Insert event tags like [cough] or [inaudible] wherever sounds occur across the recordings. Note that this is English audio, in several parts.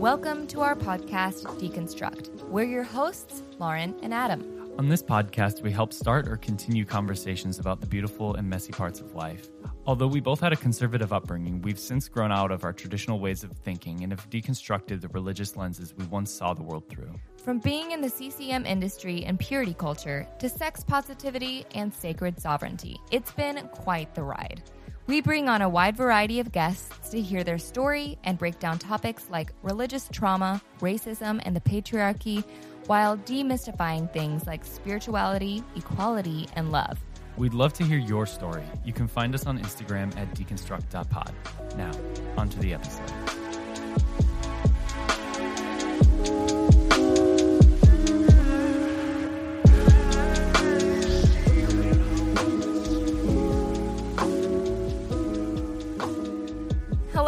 Welcome to our podcast, Deconstruct. We're your hosts, Lauren and Adam. On this podcast, we help start or continue conversations about the beautiful and messy parts of life. Although we both had a conservative upbringing, we've since grown out of our traditional ways of thinking and have deconstructed the religious lenses we once saw the world through. From being in the CCM industry and purity culture to sex positivity and sacred sovereignty, it's been quite the ride. We bring on a wide variety of guests to hear their story and break down topics like religious trauma, racism, and the patriarchy, while demystifying things like spirituality, equality, and love. We'd love to hear your story. You can find us on Instagram at deconstruct.pod. Now, on to the episode.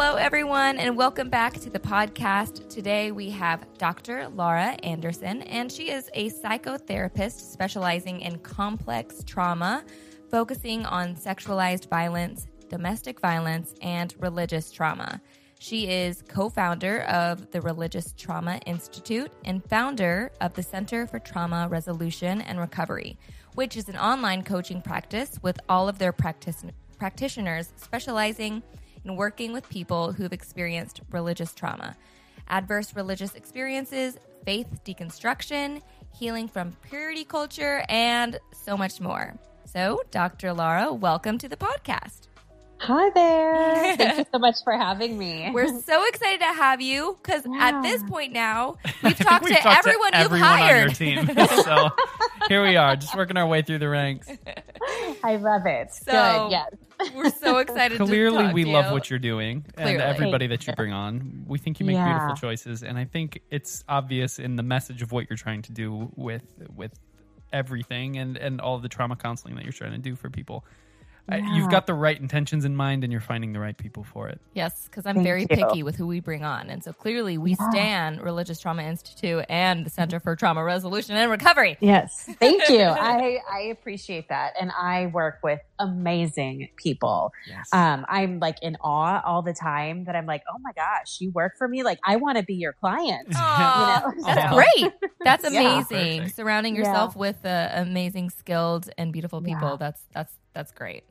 Hello, everyone, and welcome back to the podcast. Today we have Dr. Laura Anderson, and she is a psychotherapist specializing in complex trauma, focusing on sexualized violence, domestic violence, and religious trauma. She is co founder of the Religious Trauma Institute and founder of the Center for Trauma Resolution and Recovery, which is an online coaching practice with all of their practitioners specializing in working with people who've experienced religious trauma, adverse religious experiences, faith deconstruction, healing from purity culture, and so much more. So, Dr. Laura, welcome to the podcast. Hi there. [laughs] Thank you so much for having me. We're so excited to have you because at this point now, [laughs] we've talked, We've to, everyone to you've hired. on your team. [laughs] so here we are, just working our way through the ranks. I love it. So- Good. Yes. We're so excited to Clearly, talk we to love you. what you're doing Clearly. and everybody that you you. bring on. We think you make Yeah. beautiful choices, and I think it's obvious in the message of what you're trying to do with with everything and and all the trauma counseling that you're trying to do for people. I- Yeah. you've got the right intentions in mind, and you're finding the right people for it. Yes, because I'm Thank very you. picky with who we bring on. And so clearly we Yeah. stand Religious Trauma Institute and the Center for Trauma Resolution and Recovery. Yes. Thank you. [laughs] I, I appreciate that. And I work with amazing people. Yes. Um, I'm like in awe all the time that I'm like, oh my gosh, you work for me? Like, I want to be your client. Aw, [laughs] You know? That's Aw. [laughs] great. That's amazing. Perfect. Surrounding Yeah. yourself with uh, amazing, skilled, and beautiful people. Yeah. That's that's that's great.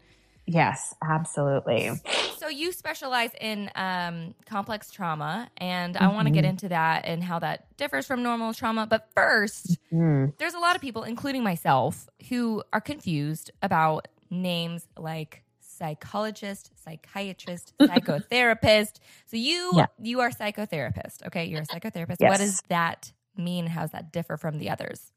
Yes, absolutely. So you specialize in um, complex trauma, and I want to get into that and how that differs from normal trauma. But first, Mm. there's a lot of people, including myself, who are confused about names like psychologist, psychiatrist, [laughs] psychotherapist. So you Yeah. you are psychotherapist, okay? You're a psychotherapist. Yes. What does that mean? How does that differ from the others?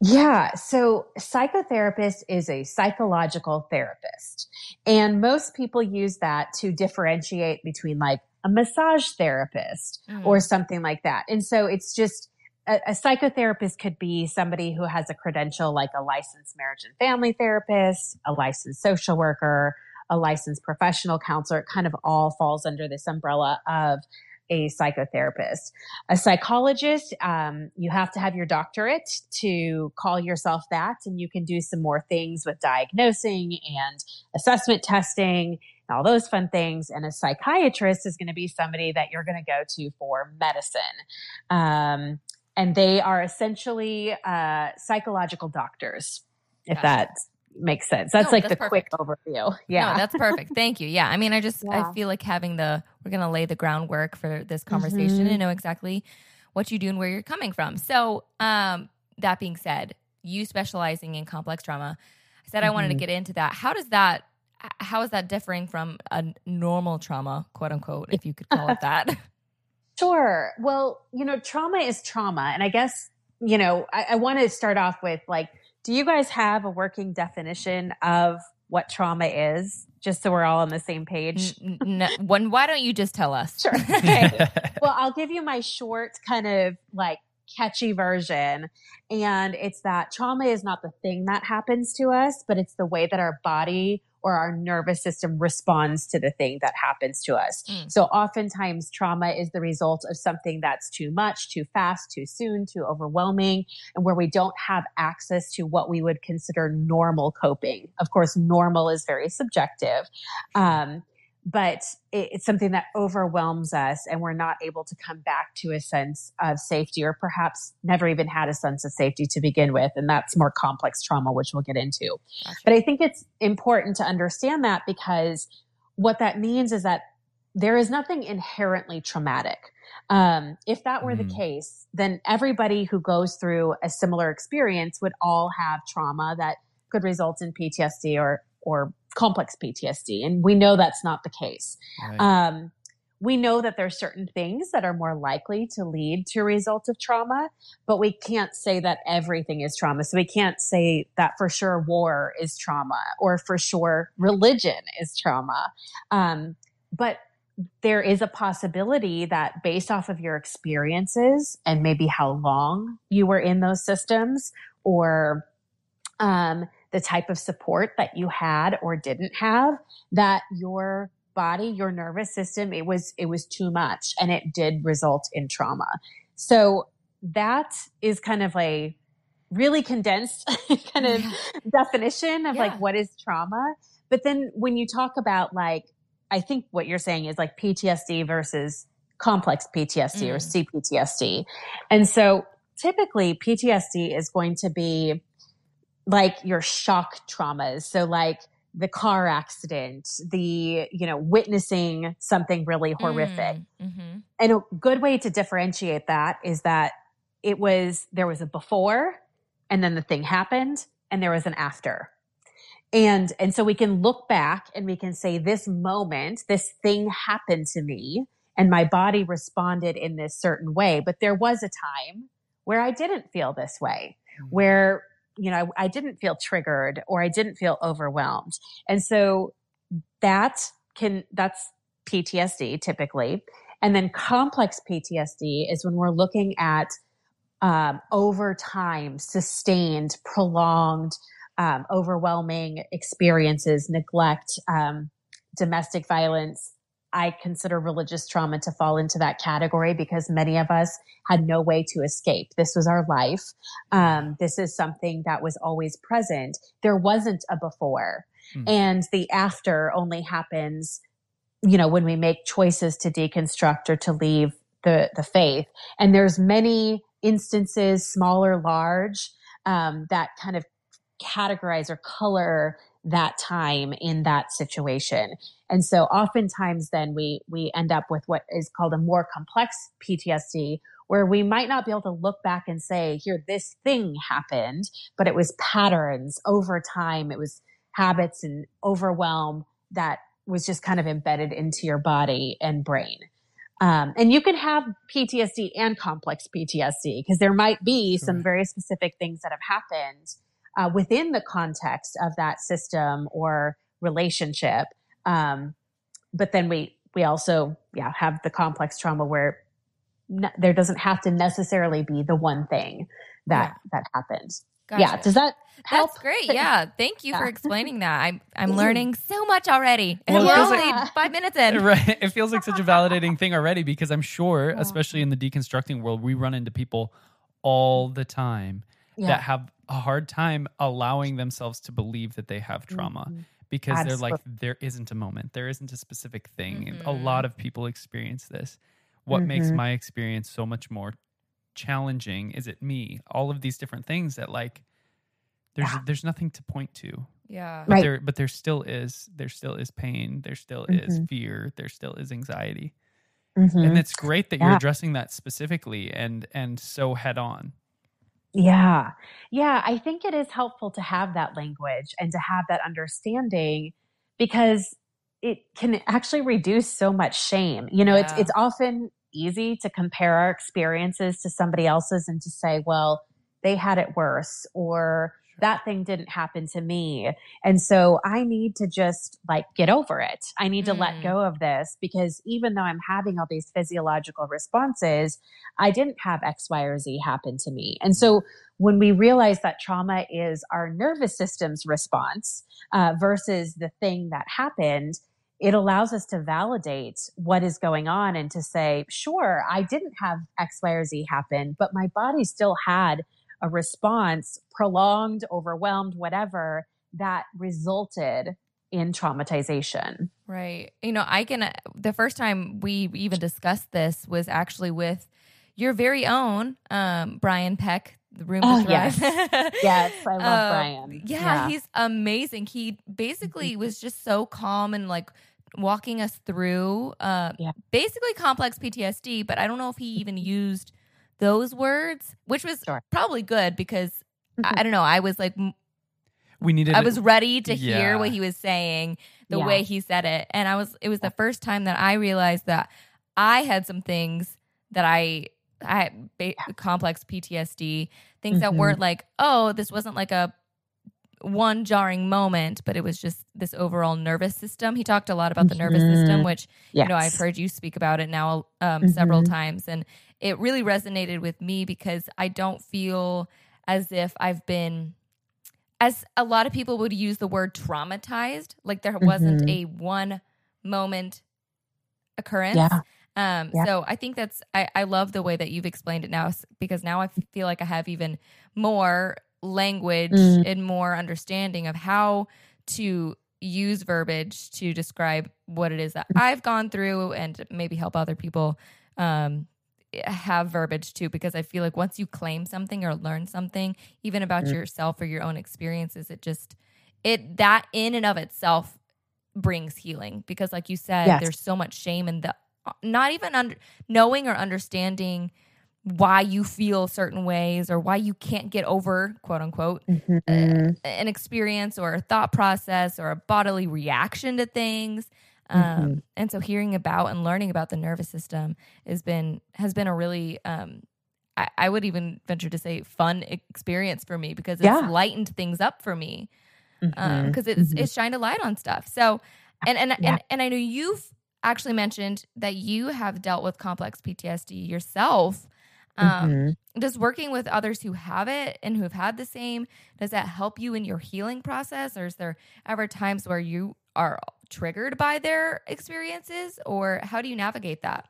Yeah. So psychotherapist is a psychological therapist. And most people use that to differentiate between like a massage therapist Mm. or something like that. And so it's just a, a psychotherapist could be somebody who has a credential like a licensed marriage and family therapist, a licensed social worker, a licensed professional counselor. It kind of all falls under this umbrella of a psychotherapist. A psychologist, um, you have to have your doctorate to call yourself that, and you can do some more things with diagnosing and assessment testing and all those fun things. And a psychiatrist is going to be somebody that you're going to go to for medicine. Um, and they are essentially uh, psychological doctors, if Gotcha. that makes sense. That's No, like that's the quick overview. [laughs] Yeah. No, that's perfect. Thank you. Yeah. I mean, I just I feel like having the we're gonna lay the groundwork for this conversation Mhm. and know exactly what you do and where you're coming from. So, um, that being said, you specializing in complex trauma. I said I wanted to Mhm. get into that. How does that how is that differing from a normal trauma, quote unquote, if you could call it that? [laughs] Sure. Well, you know, trauma is trauma. And I guess, you know, I, I want to start off with like, do you guys have a working definition of what trauma is? Just so we're all on the same page. N- n- n- why don't you just tell us? Sure. [laughs] Okay. well, I'll give you my short, kind of like catchy version. And it's that trauma is not the thing that happens to us, but it's the way that our body or our nervous system responds to the thing that happens to us. Mm. So oftentimes trauma is the result of something that's too much, too fast, too soon, too overwhelming, and where we don't have access to what we would consider normal coping. Of course, normal is very subjective. Um, but it, it's something that overwhelms us and we're not able to come back to a sense of safety or perhaps never even had a sense of safety to begin with. And that's more complex trauma, which we'll get into. Gotcha. But I think it's important to understand that because what that means is that there is nothing inherently traumatic. Um, if that were mm. the case, then everybody who goes through a similar experience would all have trauma that could result in PTSD or or complex PTSD, and we know that's not the case. Right. Um, we know that there are certain things that are more likely to lead to a result of trauma, but we can't say that everything is trauma. So we can't say that for sure war is trauma or for sure religion is trauma. Um, but there is a possibility that based off of your experiences and maybe how long you were in those systems or um, the type of support that you had or didn't have that your body your nervous system it was it was too much and it did result in trauma so that is kind of a really condensed [laughs] kind of yeah. definition of yeah. like what is trauma but then when you talk about like I think what you're saying is like PTSD versus complex PTSD mm. or CPTSD. And so typically PTSD is going to be like your shock traumas. So like the car accident, the, you know, witnessing something really horrific. Mm, mm-hmm. And a good way to differentiate that is that it was, there was a before and then the thing happened and there was an after. And, and so we can look back and we can say this moment, this thing happened to me and my body responded in this certain way. But there was a time where I didn't feel this way, mm-hmm. where, you know, I, I didn't feel triggered or I didn't feel overwhelmed. And so that can, that's PTSD typically. And then complex PTSD is when we're looking at um, over time, sustained, prolonged um, overwhelming experiences, neglect, um, domestic violence. I consider religious trauma to fall into that category because many of us had no way to escape. This was our life. Um, this is something that was always present. There wasn't a before. Mm. And the after only happens, you know, when we make choices to deconstruct or to leave the, the faith. And there's many instances, small or large, um, that kind of categorize or color that time in that situation. And so oftentimes then we, we end up with what is called a more complex PTSD where we might not be able to look back and say, here, this thing happened, but it was patterns over time. It was habits and overwhelm that was just kind of embedded into your body and brain. Um, and you can have PTSD and complex PTSD because there might be some very specific things that have happened uh, within the context of that system or relationship. Um, but then we we also yeah have the complex trauma where ne- there doesn't have to necessarily be the one thing that yeah. that happens. Gotcha. Yeah, does that help? That's great. Yeah, thank you yeah. for explaining that. I'm I'm learning so much already, and well, we're only like, five minutes in. [laughs] Right, it feels like such a validating thing already because I'm sure, especially in the deconstructing world, we run into people all the time yeah. that have a hard time allowing themselves to believe that they have trauma mm-hmm. because Absolutely. they're like there isn't a moment there isn't a specific thing mm-hmm. a lot of people experience this what mm-hmm. makes my experience so much more challenging is it me all of these different things that like there's yeah. there's nothing to point to yeah but right. there but there still is there still is pain there still is mm-hmm. fear there still is anxiety mm-hmm. and it's great that yeah. you're addressing that specifically and and so head on yeah. Yeah. I think it is helpful to have that language and to have that understanding because it can actually reduce so much shame. You know, yeah. it's, it's often easy to compare our experiences to somebody else's and to say, well, they had it worse or that thing didn't happen to me. And so I need to just like get over it. I need to mm. let go of this because even though I'm having all these physiological responses, I didn't have X, Y, or Z happen to me. And so when we realize that trauma is our nervous system's response uh, versus the thing that happened, it allows us to validate what is going on and to say, sure, I didn't have X, Y, or Z happen, but my body still had a response, prolonged, overwhelmed, whatever, that resulted in traumatization. Right. You know, I can, the first time we even discussed this was actually with your very own um, Brian Peck, the room oh. Yes. [laughs] yes, I love uh, Brian. Yeah, yeah, he's amazing. He basically mm-hmm. was just so calm and like walking us through uh, yeah. basically complex PTSD, but I don't know if he even used those words, which was sure. probably good because I, I, don't know. I was like, we needed. I was ready to yeah. hear what he was saying, the yeah. way he said it, and I was. It was the first time that I realized that I had some things that I I had ba- complex PTSD, things mm-hmm. that weren't like, oh, this wasn't like a one jarring moment, but it was just this overall nervous system. He talked a lot about the nervous system, mm-hmm. which yes. you know I've heard you speak about it now um, mm-hmm. several times, and it really resonated with me because I don't feel as if I've been as a lot of people would use the word traumatized, like there wasn't mm-hmm. a one moment occurrence. Yeah. Um, yeah. So I think that's I, I love the way that you've explained it now because now I feel like I have even more language mm. and more understanding of how to use verbiage to describe what it is that mm. I've gone through and maybe help other people um, have verbiage too because I feel like once you claim something or learn something, even about mm. yourself or your own experiences, it just it that in and of itself brings healing because like you said yes. there's so much shame in the not even under, knowing or understanding why you feel certain ways or why you can't get over quote unquote mm-hmm. uh, an experience or a thought process or a bodily reaction to things um, mm-hmm. and so hearing about and learning about the nervous system has been has been a really um, I, I, would even venture to say fun experience for me because it's yeah. lightened things up for me because um, mm-hmm. it's mm-hmm. it's shined a light on stuff so and and, yeah. and and I know you've actually mentioned that you have dealt with complex PTSD yourself um, mm-hmm. Does working with others who have it and who have had the same, does that help you in your healing process? Or is there ever times where you are triggered by their experiences? Or how do you navigate that?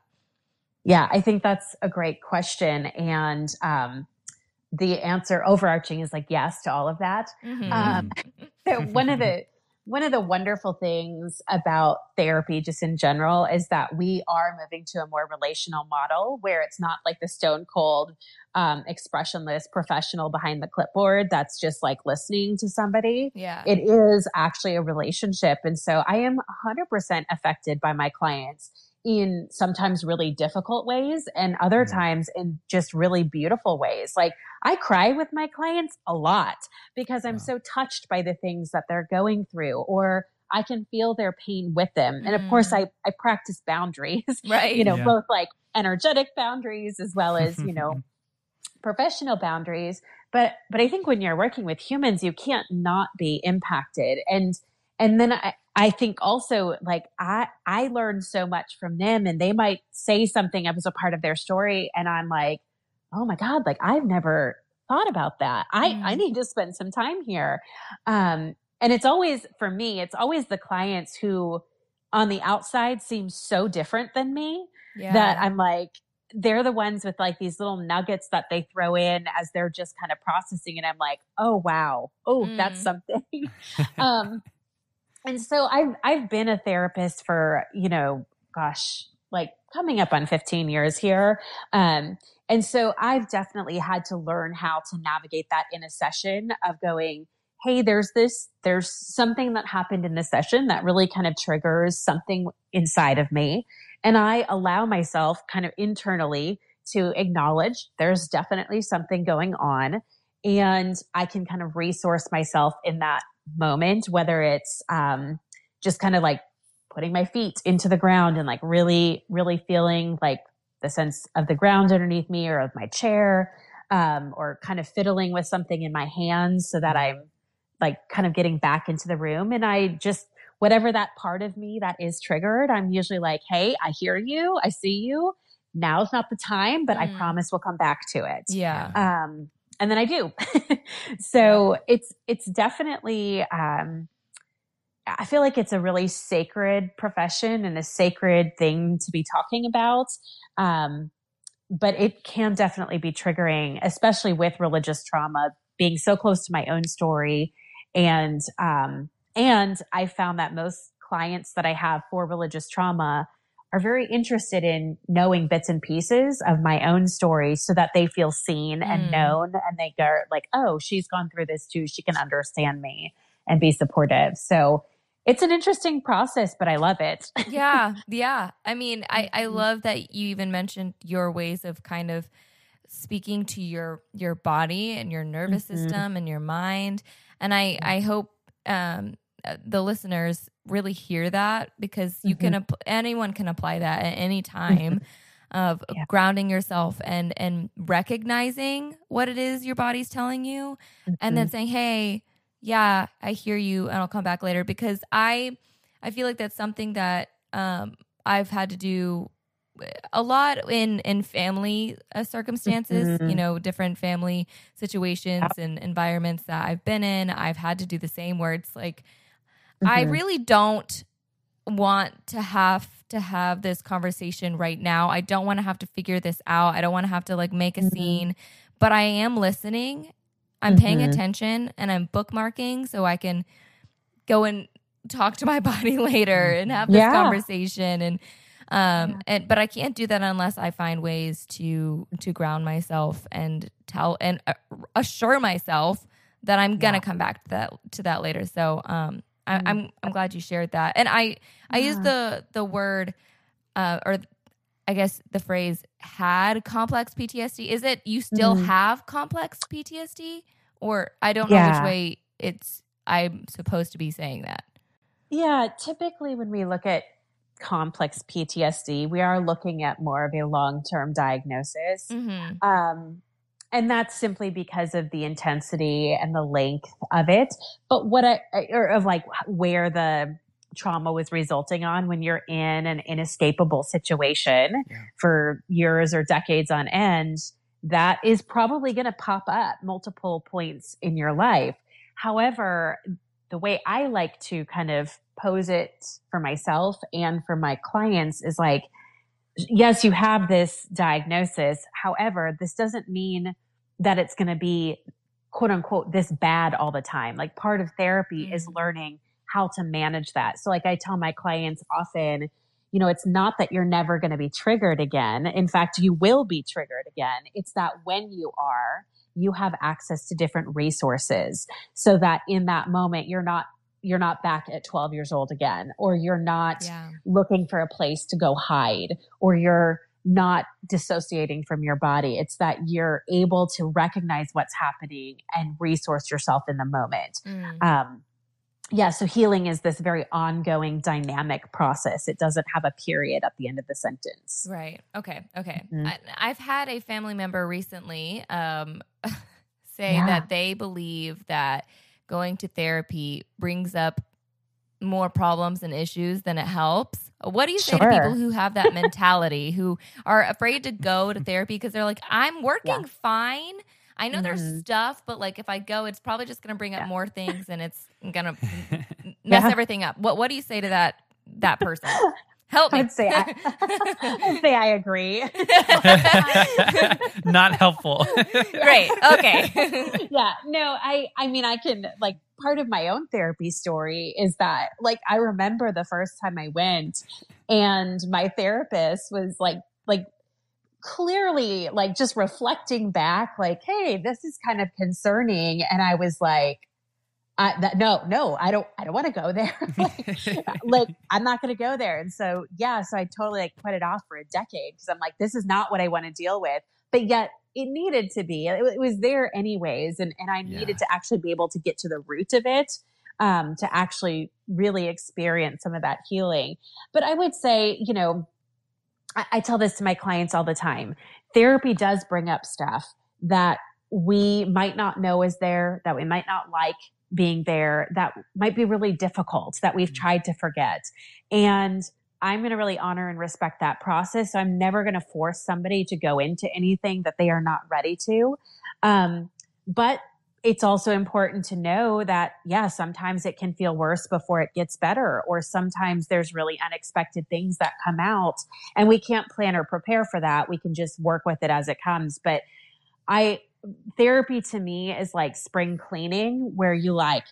Yeah, I think that's a great question. And um, the answer overarching is like yes to all of that. Mm-hmm. Um, [laughs] so one of the one of the wonderful things about therapy, just in general, is that we are moving to a more relational model where it's not like the stone cold, um, expressionless professional behind the clipboard that's just like listening to somebody. Yeah. It is actually a relationship. And so I am 100% affected by my clients in sometimes really difficult ways and other mm-hmm. times in just really beautiful ways. Like I cry with my clients a lot because I'm so touched by the things that they're going through or I can feel their pain with them. And of course mm. I, I practice boundaries, [laughs] right? You know, yeah. both like energetic boundaries as well as, you know, [laughs] professional boundaries. But, but I think when you're working with humans, you can't not be impacted. And, and then I, I think also like I I learned so much from them and they might say something that was a part of their story and I'm like, oh my God, like I've never thought about that. I, mm. I need to spend some time here. Um, and it's always for me, it's always the clients who on the outside seem so different than me yeah. that I'm like, they're the ones with like these little nuggets that they throw in as they're just kind of processing. And I'm like, oh, wow. Oh, mm. that's something. [laughs] [laughs] um, and so I've I've been a therapist for you know, gosh, like coming up on 15 years here. Um, and so I've definitely had to learn how to navigate that in a session of going, hey, there's this, there's something that happened in the session that really kind of triggers something inside of me. And I allow myself kind of internally to acknowledge there's definitely something going on. And I can kind of resource myself in that moment, whether it's um, just kind of like putting my feet into the ground and like really, really feeling like the sense of the ground underneath me or of my chair, um, or kind of fiddling with something in my hands so that I'm like kind of getting back into the room. And I just, whatever that part of me that is triggered, I'm usually like, Hey, I hear you. I see you. Now's not the time, but mm. I promise we'll come back to it. Yeah. Um, and then I do. [laughs] so it's it's definitely um, I feel like it's a really sacred profession and a sacred thing to be talking about. Um, but it can definitely be triggering, especially with religious trauma, being so close to my own story and um, and I found that most clients that I have for religious trauma are very interested in knowing bits and pieces of my own story so that they feel seen mm. and known and they go like, oh, she's gone through this too. She can understand me and be supportive. So it's an interesting process, but I love it. [laughs] yeah. Yeah. I mean, I, I mm-hmm. love that you even mentioned your ways of kind of speaking to your your body and your nervous mm-hmm. system and your mind. And I I hope um the listeners really hear that because you mm-hmm. can anyone can apply that at any time [laughs] of yeah. grounding yourself and and recognizing what it is your body's telling you mm-hmm. and then mm-hmm. saying hey yeah i hear you and i'll come back later because i i feel like that's something that um i've had to do a lot in in family uh, circumstances mm-hmm. you know different family situations and environments that i've been in i've had to do the same where it's like Mm-hmm. I really don't want to have to have this conversation right now. I don't want to have to figure this out. I don't want to have to like make a mm-hmm. scene, but I am listening. I'm mm-hmm. paying attention and I'm bookmarking so I can go and talk to my [laughs] body later and have this yeah. conversation and um and but I can't do that unless I find ways to to ground myself and tell and uh, assure myself that I'm going to yeah. come back to that to that later. So um I, am mm. I'm, I'm glad you shared that. And I I yeah. use the the word uh, or I guess the phrase had complex PTSD. Is it you still mm. have complex PTSD or I don't yeah. know which way it's I'm supposed to be saying that. Yeah, typically when we look at complex PTSD, we are looking at more of a long-term diagnosis. Mm-hmm. Um, and that's simply because of the intensity and the length of it. But what I, or of like where the trauma was resulting on when you're in an inescapable situation yeah. for years or decades on end, that is probably going to pop up multiple points in your life. However, the way I like to kind of pose it for myself and for my clients is like, yes, you have this diagnosis. However, this doesn't mean that it's going to be quote unquote this bad all the time. Like part of therapy mm-hmm. is learning how to manage that. So like I tell my clients often, you know, it's not that you're never going to be triggered again. In fact, you will be triggered again. It's that when you are, you have access to different resources so that in that moment you're not you're not back at 12 years old again, or you're not yeah. looking for a place to go hide, or you're not dissociating from your body. It's that you're able to recognize what's happening and resource yourself in the moment. Mm. Um, yeah, so healing is this very ongoing dynamic process. It doesn't have a period at the end of the sentence. Right. Okay. Okay. Mm-hmm. I, have had a family member recently um, [laughs] say yeah. that they believe that going to therapy brings up more problems and issues than it helps. What do you say sure. to people who have that [laughs] mentality, who are afraid to go to [laughs] therapy because they're like, I'm working yeah. fine. I know mm-hmm. there's stuff, but like if I go, it's probably just going to bring up yeah. more things and it's going [laughs] to mess yeah. everything up. What What do you say to that that person? Help me. I'd say I, [laughs] I'd say I agree. [laughs] Not helpful. [laughs] Great. Okay. yeah. No, I I mean I can like part of my own therapy story is that like I remember the first time I went and my therapist was like like clearly like just reflecting back like hey this is kind of concerning and I was like I, that, no, no, I don't, I don't want to go there. [laughs] like, [laughs] like, I'm not going to go there. And so, yeah, so I totally like put it off for a decade because I'm like, this is not what I want to deal with. But yet it needed to be, it, it was there anyways. And, and I needed yeah. to actually be able to get to the root of it, um, to actually really experience some of that healing. But I would say, you know, I, I tell this to my clients all the time. Therapy does bring up stuff that we might not know is there, that we might not like, being there that might be really difficult that we've mm-hmm. tried to forget. And I'm going to really honor and respect that process. So I'm never going to force somebody to go into anything that they are not ready to. Um, but it's also important to know that, yeah, sometimes it can feel worse before it gets better, or sometimes there's really unexpected things that come out and we can't plan or prepare for that. We can just work with it as it comes. But I, therapy to me is like spring cleaning where you like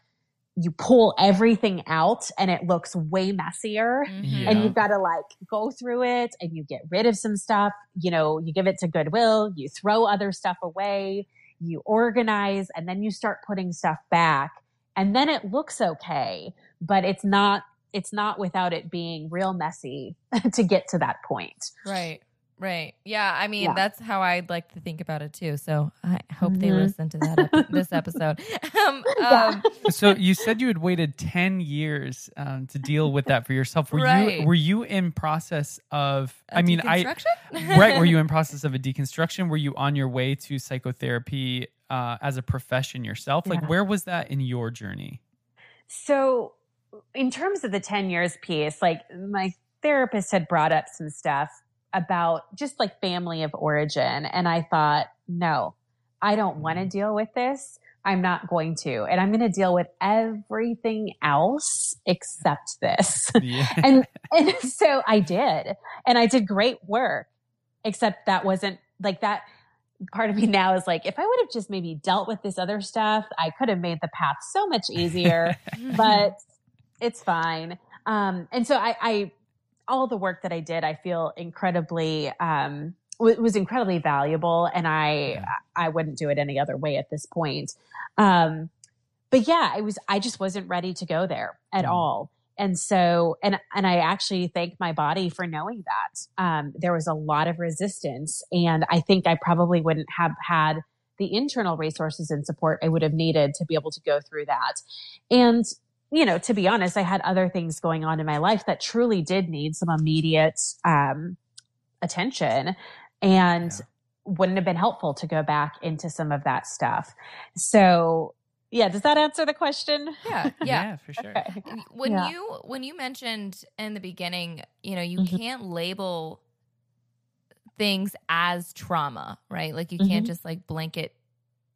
you pull everything out and it looks way messier Mhm. Yeah. and you've got to like go through it and you get rid of some stuff you know you give it to goodwill you throw other stuff away you organize and then you start putting stuff back and then it looks okay but it's not it's not without it being real messy [laughs] to get to that point Right. Right. Yeah. I mean, Yeah. that's how I'd like to think about it too. So I hope they Mhm. listen to that ep- this episode. [laughs] Um, Yeah. um, so you said you had waited 10 years um, to deal with that for yourself were Right. you were you in process of a i mean i deconstruction? [laughs] right were you in [laughs] process of a deconstruction were you on your way to psychotherapy uh, as a profession yourself like Yeah. where was that in your journey So, in terms of the 10 years piece, like my therapist had brought up some stuff about just like family of origin. And I thought, no, I don't want to deal with this. I'm not going to. And I'm going to deal with everything else except this. yeah [laughs] and and so I did, and I did great work. Except that wasn't like that. Part of me now is like, if I would have just maybe dealt with this other stuff, I could have made the path so much easier. [laughs] but it's fine. Um, and so I, I, all the work that I did, I feel incredibly, um, w- was incredibly valuable, and I, Yeah. I wouldn't do it any other way at this point. Um, but yeah, I was, I just wasn't ready to go there at Mm. all. And so, and, and I actually thank my body for knowing that. Um, there was a lot of resistance and I think I probably wouldn't have had the internal resources and support I would have needed to be able to go through that. And, you know, to be honest, I had other things going on in my life that truly did need some immediate, um, attention and Yeah. wouldn't have been helpful to go back into some of that stuff. So, yeah, does that answer the question? yeah. [laughs] Yeah. for sure Okay. when Yeah. you when you mentioned in the beginning you know you Mhm. can't label things as trauma right like you can't Mhm. just like blanket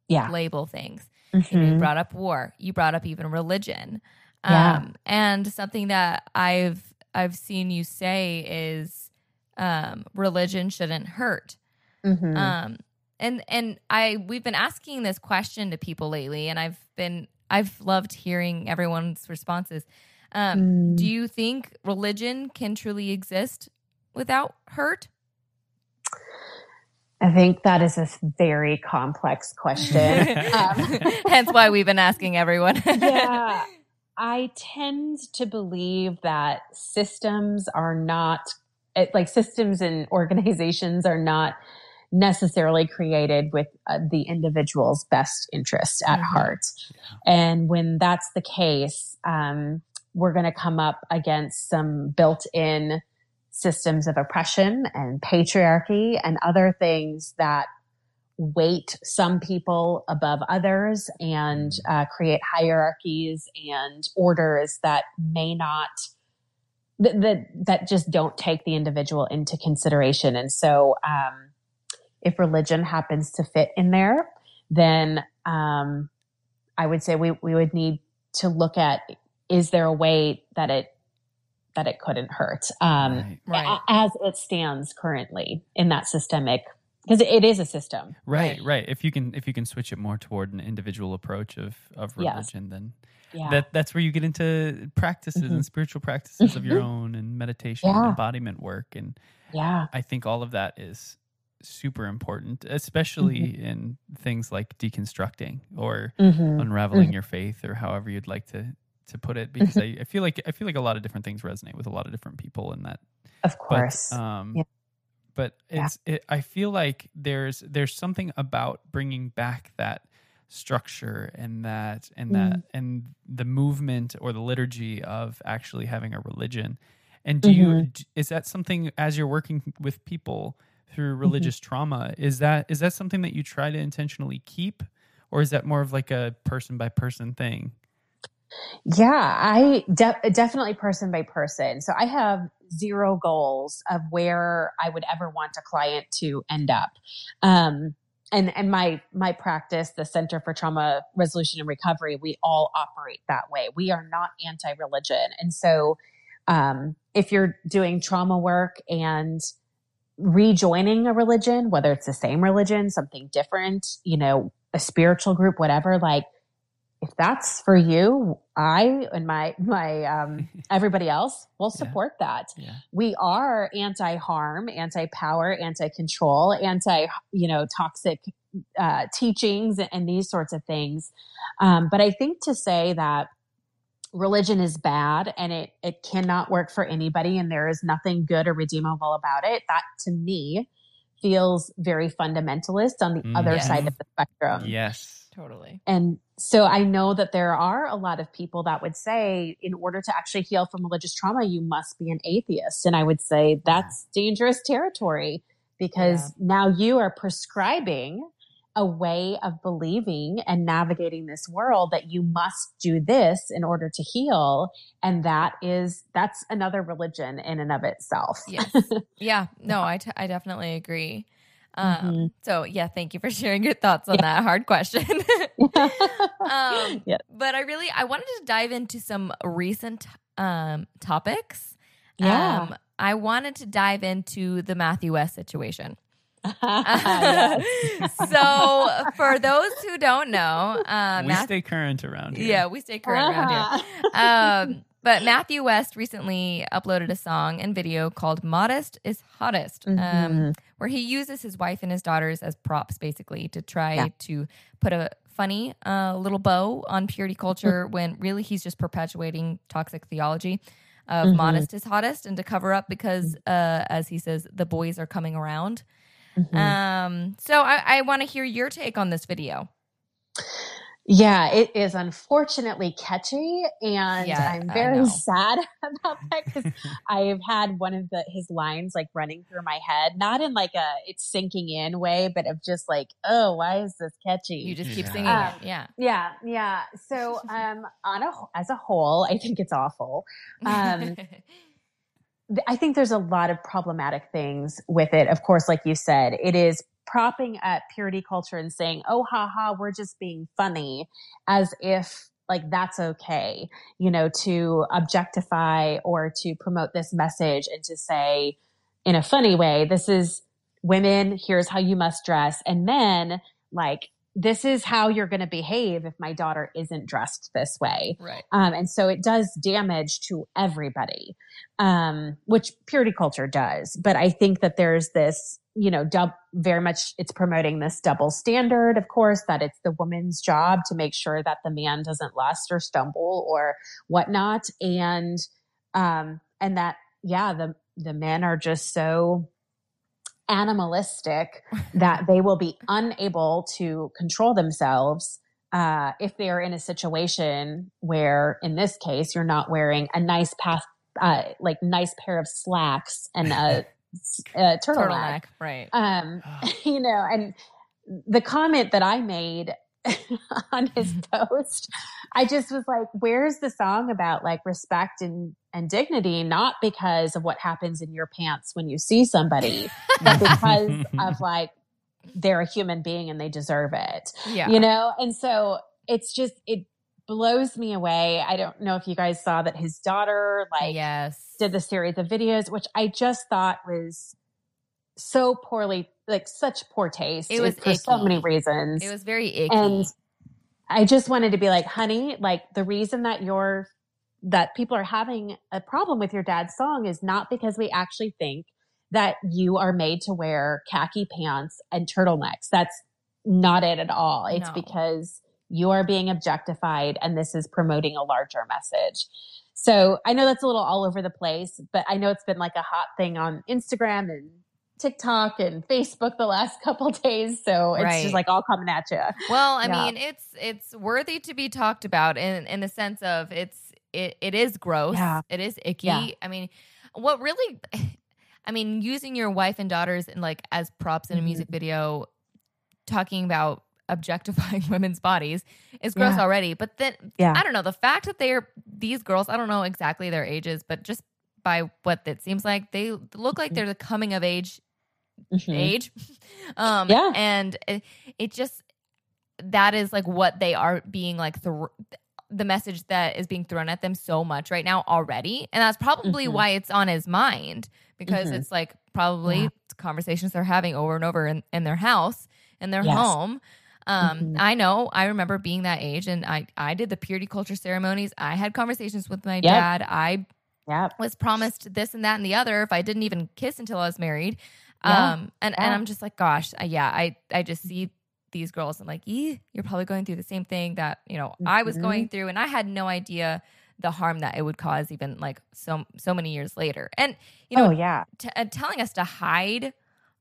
Yeah. label things you, know, you brought up war you brought up even religion Yeah. um and something that i've i've seen you say is um religion shouldn't hurt Mhm. um and and i we've been asking this question to people lately and i've been i've loved hearing everyone's responses um Mm. do you think religion can truly exist without hurt I think that is a very complex [laughs] question. um, hence why we've been asking everyone [laughs] yeah. I tend to believe that systems are not, like systems and [laughs] organizations are not necessarily created with uh, the individual's best interest at Mhm. heart. And when that's the case, um, we're going to come up against some built in systems of oppression and patriarchy and other things that weight some people above others and uh, create hierarchies and orders that may not that, that that just don't take the individual into consideration and so um, if religion happens to fit in there then um, i would say we, we would need to look at is there a way that it that it couldn't hurt um, Right. Right. as it stands currently in that systemic because it is a system right Right. right if you can if you can switch it more toward an individual approach of of Yes. religion then yeah that that's where you get into practices Mhm. and spiritual practices of your Mhm. own and meditation and embodiment work and yeah i think all of that is super important especially Mm-hmm. in things like deconstructing or Mhm. unraveling your faith or however you'd like to to put it because I, I feel like i feel like a lot of different things resonate with a lot of different people in that of course but, um, Yeah. But Yeah. it's it, I feel like there's there's something about bringing back that structure and that and that Mm. and the movement or the liturgy of actually having a religion. And do you Mhm. d- is that something as you're working with people through Mm-hmm. religious trauma is that is that something that you try to intentionally keep or is that more of like a person by person thing? Yeah, I de- definitely person by person. So I have zero goals of where I would ever want a client to end up. Um, and and my my practice, the Center for Trauma Resolution and Recovery, we all operate that way. We are not anti-religion, and so um, if you're doing trauma work and rejoining a religion, whether it's the same religion, something different, you know, a spiritual group, whatever, like if that's for you, I and my my um, [laughs] everybody else will support yeah. that. Yeah. We are anti-harm, anti-power, anti-control, anti you know toxic uh, teachings and these sorts of things. Um, but I think to say that religion is bad and it it cannot work for anybody and there is nothing good or redeemable about it, that to me feels very fundamentalist on the mm, other yes. side of the spectrum. Yes. Totally. And so I know that there are a lot of people that would say, in order to actually heal from religious trauma, you must be an atheist. And I would say that's dangerous territory because yeah. now you are prescribing a way of believing and navigating this world that you must do this in order to heal. And that is that's another religion in and of itself. Yes. [laughs] Yeah. No I, t- I definitely agree um, mm-hmm. So yeah, thank you for [laughs] sharing your thoughts on yeah. that hard question. [laughs] um, [laughs] yeah. But I really I wanted to dive into some recent um, topics. Yeah. Um, I wanted to dive into the Matthew West situation. so for those who don't know, um, we Math- stay current around here. Yeah, we stay current uh-huh. around here. Um, but Matthew West recently uploaded a song and video called Modest is Hottest, um, mm-hmm. um, where he uses his wife and his daughters as props basically to try yeah. to put a funny uh, little bow on purity culture [laughs] when really he's just perpetuating toxic theology of mm-hmm. modest is hottest and to cover up because, mm-hmm. uh, as he says, the boys are coming around. Mm-hmm. Um, so I, I want to hear your take on this video. Yeah, it is unfortunately catchy, and yeah, I'm very [laughs] sad about that because [laughs] I've had one of the his lines like running through my head, not in like a it's sinking in way, but of just like, oh, why is this catchy? You just keep yeah. singing um, it, yeah, yeah, yeah. So, [laughs] um, on a as a whole, I think it's awful. Um, I think there's a lot of problematic things with it. Of course, like you said, it is propping up purity culture and saying, oh, ha ha, we're just being funny as if like that's okay, you know, to objectify or to promote this message and to say in a funny way, this is women, here's how you must dress. And men, like, this is how you're going to behave if my daughter isn't dressed this way. Right. Um, and so it does damage to everybody, um, which purity culture does. But I think that there's this, you know, dub, very much it's promoting this double standard, of course, that it's the woman's job to make sure that the man doesn't lust or stumble or whatnot. And, um, and that, yeah, the, the men are just so animalistic that they will be unable to control themselves uh, if they are in a situation where, in this case, you're not wearing a nice path, uh, like nice pair of slacks and a, [laughs] a turtleneck. turtleneck, right? Um, [laughs] you know, and the comment that I made [laughs] on his mm-hmm. post. I just was like, where's the song about like respect and, and dignity? Not because of what happens in your pants when you see somebody, but because of [laughs] like, they're a human being and they deserve it. Yeah. You know? And so it's just, it blows me away. I don't know if you guys saw that his daughter like yes. did the series of videos, which I just thought was so poorly like such poor taste. It was for so many reasons. It was very icky. And I just wanted to be like, honey, like the reason that you're that people are having a problem with your dad's song is not because we actually think that you are made to wear khaki pants and turtlenecks. That's not it at all. It's no. because you are being objectified and this is promoting a larger message. So I know that's a little all over the place, but I know it's been like a hot thing on Instagram and TikTok and Facebook the last [laughs] couple days, so it's right. just like all coming at you. Well, I yeah. mean, it's it's worthy to be talked about in in the sense of it's it it is gross. Yeah. It is icky. Yeah. I mean, what really [sighs] I mean, using your wife and daughters and like as props in a mm-hmm. music video talking about objectifying [laughs] women's bodies is gross already. But then yeah. I don't know, the fact that they're these girls, I don't know exactly their ages, but just by what it seems like, they look like mm-hmm. they're the coming of age mm-hmm. age. [laughs] Um, yeah. And it, it, just, that is like what they are being like, th- the message that is being thrown at them so much right now already. And that's probably mm-hmm. why it's on his mind because mm-hmm. it's like probably yeah. conversations they're having over and over in, in their house, in their yes. home. Um, Mhm. I know. I remember being that age, and I I did the purity culture ceremonies. I had conversations with my Yep. dad. I Yep. was promised this and that and the other if I didn't even kiss until I was married. Yeah. Um, and and I'm just like, gosh, uh, yeah. I I just see these girls and like, ee, you're probably going through the same thing that you know I was Mhm. going through, and I had no idea the harm that it would cause even like so so many years later. And you know, oh yeah. t- uh, telling us to hide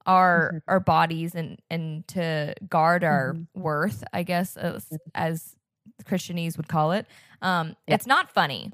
our Mhm. our bodies and and to guard our Mhm. worth, I guess as, Mhm. as Christianese would call it. Um, Yeah. It's not funny,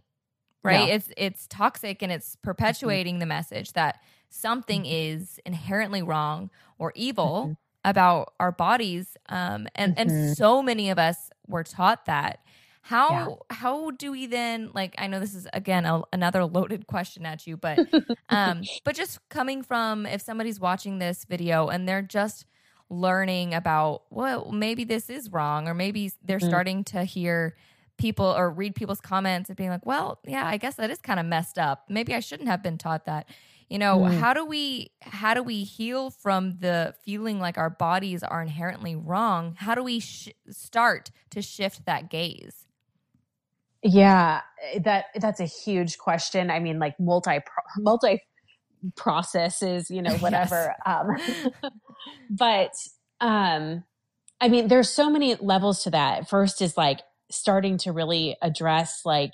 right? It's it's toxic and it's perpetuating the message that something Mhm. is inherently wrong or evil Mhm. about our bodies. Um, and and Mhm. so many of us were taught that. How Yeah. how do we then like? I know this is again a, another loaded question at you, but [laughs] um, but just coming from if somebody's watching this video and they're just learning about well maybe this is wrong or maybe they're Mhm. starting to hear people or read people's comments and being like well yeah i guess that is kind of messed up maybe i shouldn't have been taught that you know Mm. how do we how do we heal from the feeling like our bodies are inherently wrong how do we sh- start to shift that gaze Yeah, eh, that that's a huge question. I mean, like multi multi processes, you know, [laughs] Yes. whatever. Um, [laughs] but um, I mean, there's so many levels to that. First is like starting to really address like,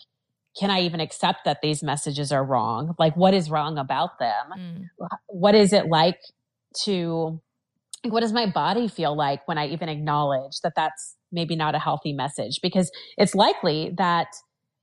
can I even accept that these messages are wrong? Like, what is wrong about them? Mm, what is it like to what does my body feel like when i even acknowledge that that's maybe not a healthy message because it's likely that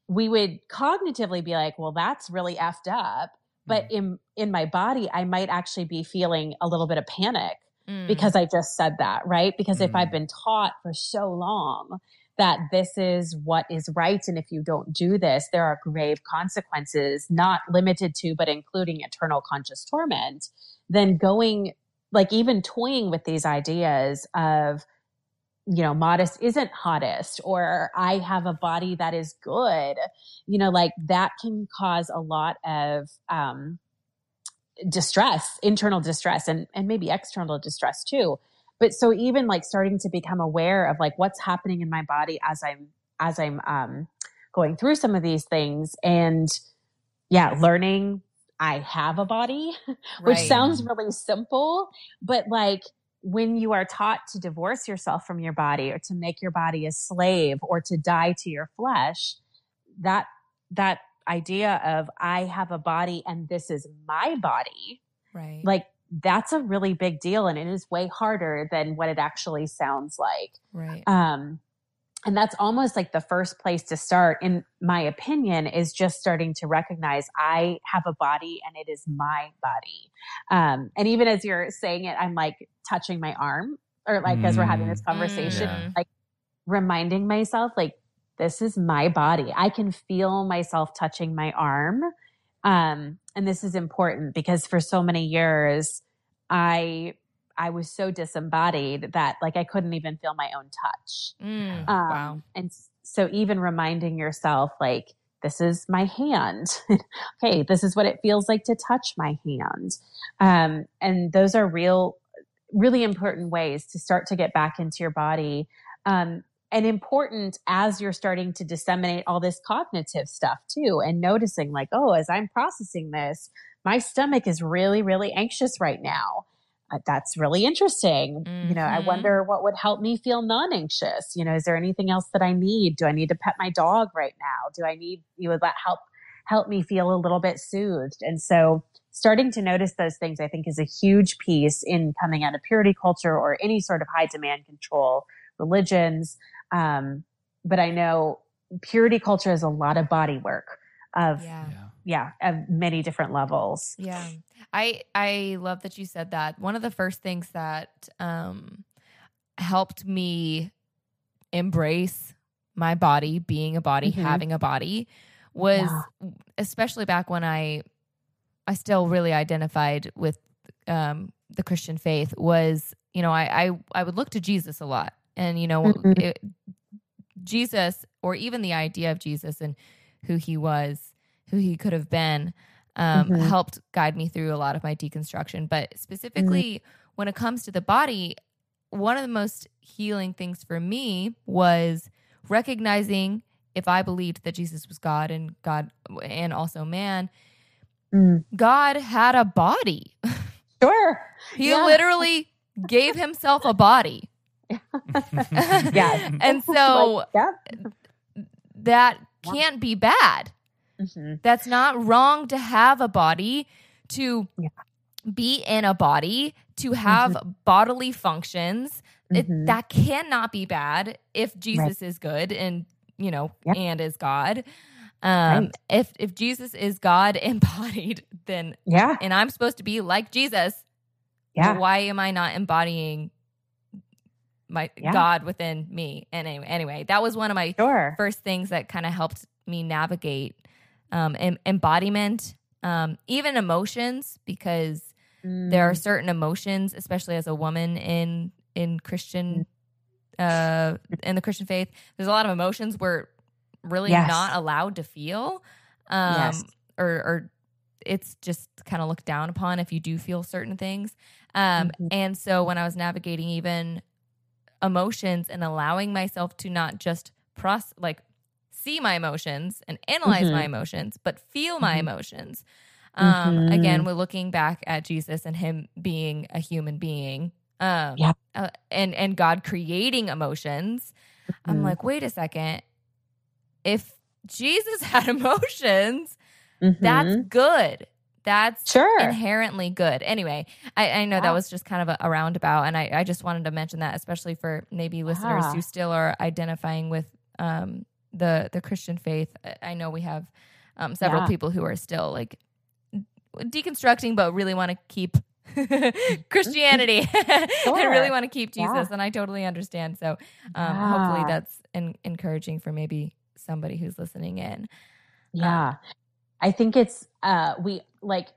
we would cognitively be like well that's really effed up but in in my body i might actually be feeling a little bit of panic mm, because I just said that, right? Because if Mm. I've been taught for so long that this is what is right, and if you don't do this, there are grave consequences, not limited to, but including eternal conscious torment, then going, like, even toying with these ideas of, you know, modest isn't hottest, or I have a body that is good, you know, like that can cause a lot of, um, distress, internal distress and and maybe external distress too. But so even like starting to become aware of like what's happening in my body as I'm as I'm um going through some of these things and yeah, learning I have a body, [laughs] which right. sounds really simple, but like when you are taught to divorce yourself from your body or to make your body a slave or to die to your flesh, that that idea of I have a body and this is my body, right like that's a really big deal and it is way harder than what it actually sounds like. right Um and that's almost like the first place to start in my opinion is just starting to recognize I have a body and it is my body. Um and even as you're saying it I'm like touching my arm or like as we're having this Mm. conversation Mm. like reminding myself like this is my body. I can feel myself touching my arm. Um, and this is important because for so many years, I I was so disembodied that like I couldn't even feel my own touch. Mm, Um, wow And so even reminding yourself like this is my hand. [laughs] okay, this is what it feels like to touch my hand. Um, and those are real, really important ways to start to get back into your body. Um, and important as you're starting to disseminate all this cognitive stuff too, and noticing like, oh, as I'm processing this, my stomach is really, really anxious right now. Uh, that's really interesting. You know, I Mhm. wonder what would help me feel non anxious. You know, is there anything else that I need? Do I need to pet my dog right now? Do I need, you know, that help, help me feel a little bit soothed? And so starting to notice those things, I think is a huge piece in coming out of purity culture or any sort of high demand control religions. Um, but I know purity culture is a lot of body work of, yeah, yeah of many different levels. Yeah. I I love that you said that. One of the first things that um helped me embrace my body, being a body, Mhm. having a body was Yeah. especially back when I I still really identified with um the Christian faith was, you know, I I, I would look to Jesus a lot. And you know, Mhm. it, Jesus or even the idea of Jesus and who he was, who he could have been, um, Mhm. helped guide me through a lot of my deconstruction. But specifically, when it comes to the body, one of the most healing things for me was recognizing if I believed that Jesus was God and God and also man, Mm. God had a body. [laughs] Sure. He Yeah. literally gave himself a body. [laughs] Yes. and so Like, yeah. that can't be bad. Mhm. That's not wrong to have a body, to Yeah. be in a body, to have bodily functions. It, Mhm. that cannot be bad if Jesus is good and you know Yeah. and is God. Um, Right. If if Jesus is God [laughs] embodied, then Yeah. and I'm supposed to be like Jesus, Yeah. why am I not embodying my Yeah. God within me? And anyway, anyway, that was one of my Sure. first things that kind of helped me navigate um, em- embodiment, um, even emotions, because there are Mm. certain emotions, especially as a woman in in Christian uh, in the Christian faith. There's a lot of emotions we're really Yes. not allowed to feel, um, Yes. or or it's just kind of looked down upon if you do feel certain things. Um, Mhm. And so when I was navigating even emotions and allowing myself to not just process, like see my emotions and analyze my Mhm. emotions, but feel my Mhm. emotions. Um, Mhm. Again, we're looking back at Jesus and him being a human being. Um, Yeah. uh, and and God creating emotions. I'm Mhm. like, wait a second. If Jesus [laughs] had emotions, that's Mhm. good. That's Sure. inherently good. Anyway, I, I know that was just kind of a, a roundabout, and I, I just wanted to mention that, especially for maybe listeners Yeah. who still are identifying with um, the the Christian faith. I- know we have um, several Yeah. people who are still like deconstructing, but really want to keep [laughs] Christianity [laughs] and really want to keep Yeah. Jesus, and I totally understand. So um, hopefully that's en- encouraging for maybe somebody who's listening in. Yeah. I think it's uh we like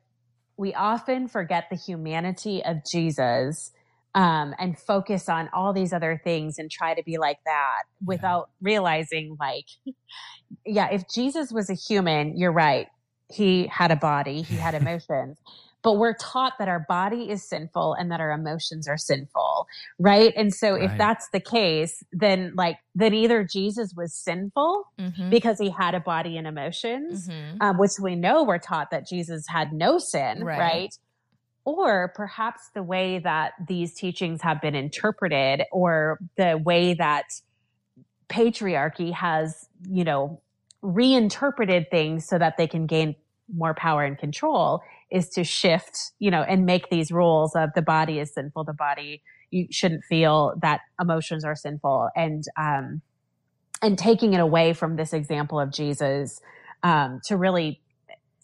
we often forget the humanity of Jesus um and focus on all these other things and try to be like that without realizing like yeah, if Jesus was a human, you're right. He had a body, he had [laughs] emotions. But we're taught that our body is sinful and that our emotions are sinful, right? And so if that's the case, then like then either Jesus was sinful Mm-hmm. because he had a body and emotions, Mm-hmm. um, which we know we're taught that Jesus had no sin, Right. right. Or perhaps the way that these teachings have been interpreted, or the way that patriarchy has, you know, reinterpreted things so that they can gain more power and control is to shift, you know, and make these rules of the body is sinful, the body you shouldn't feel that emotions are sinful, and um, and taking it away from this example of Jesus um, to really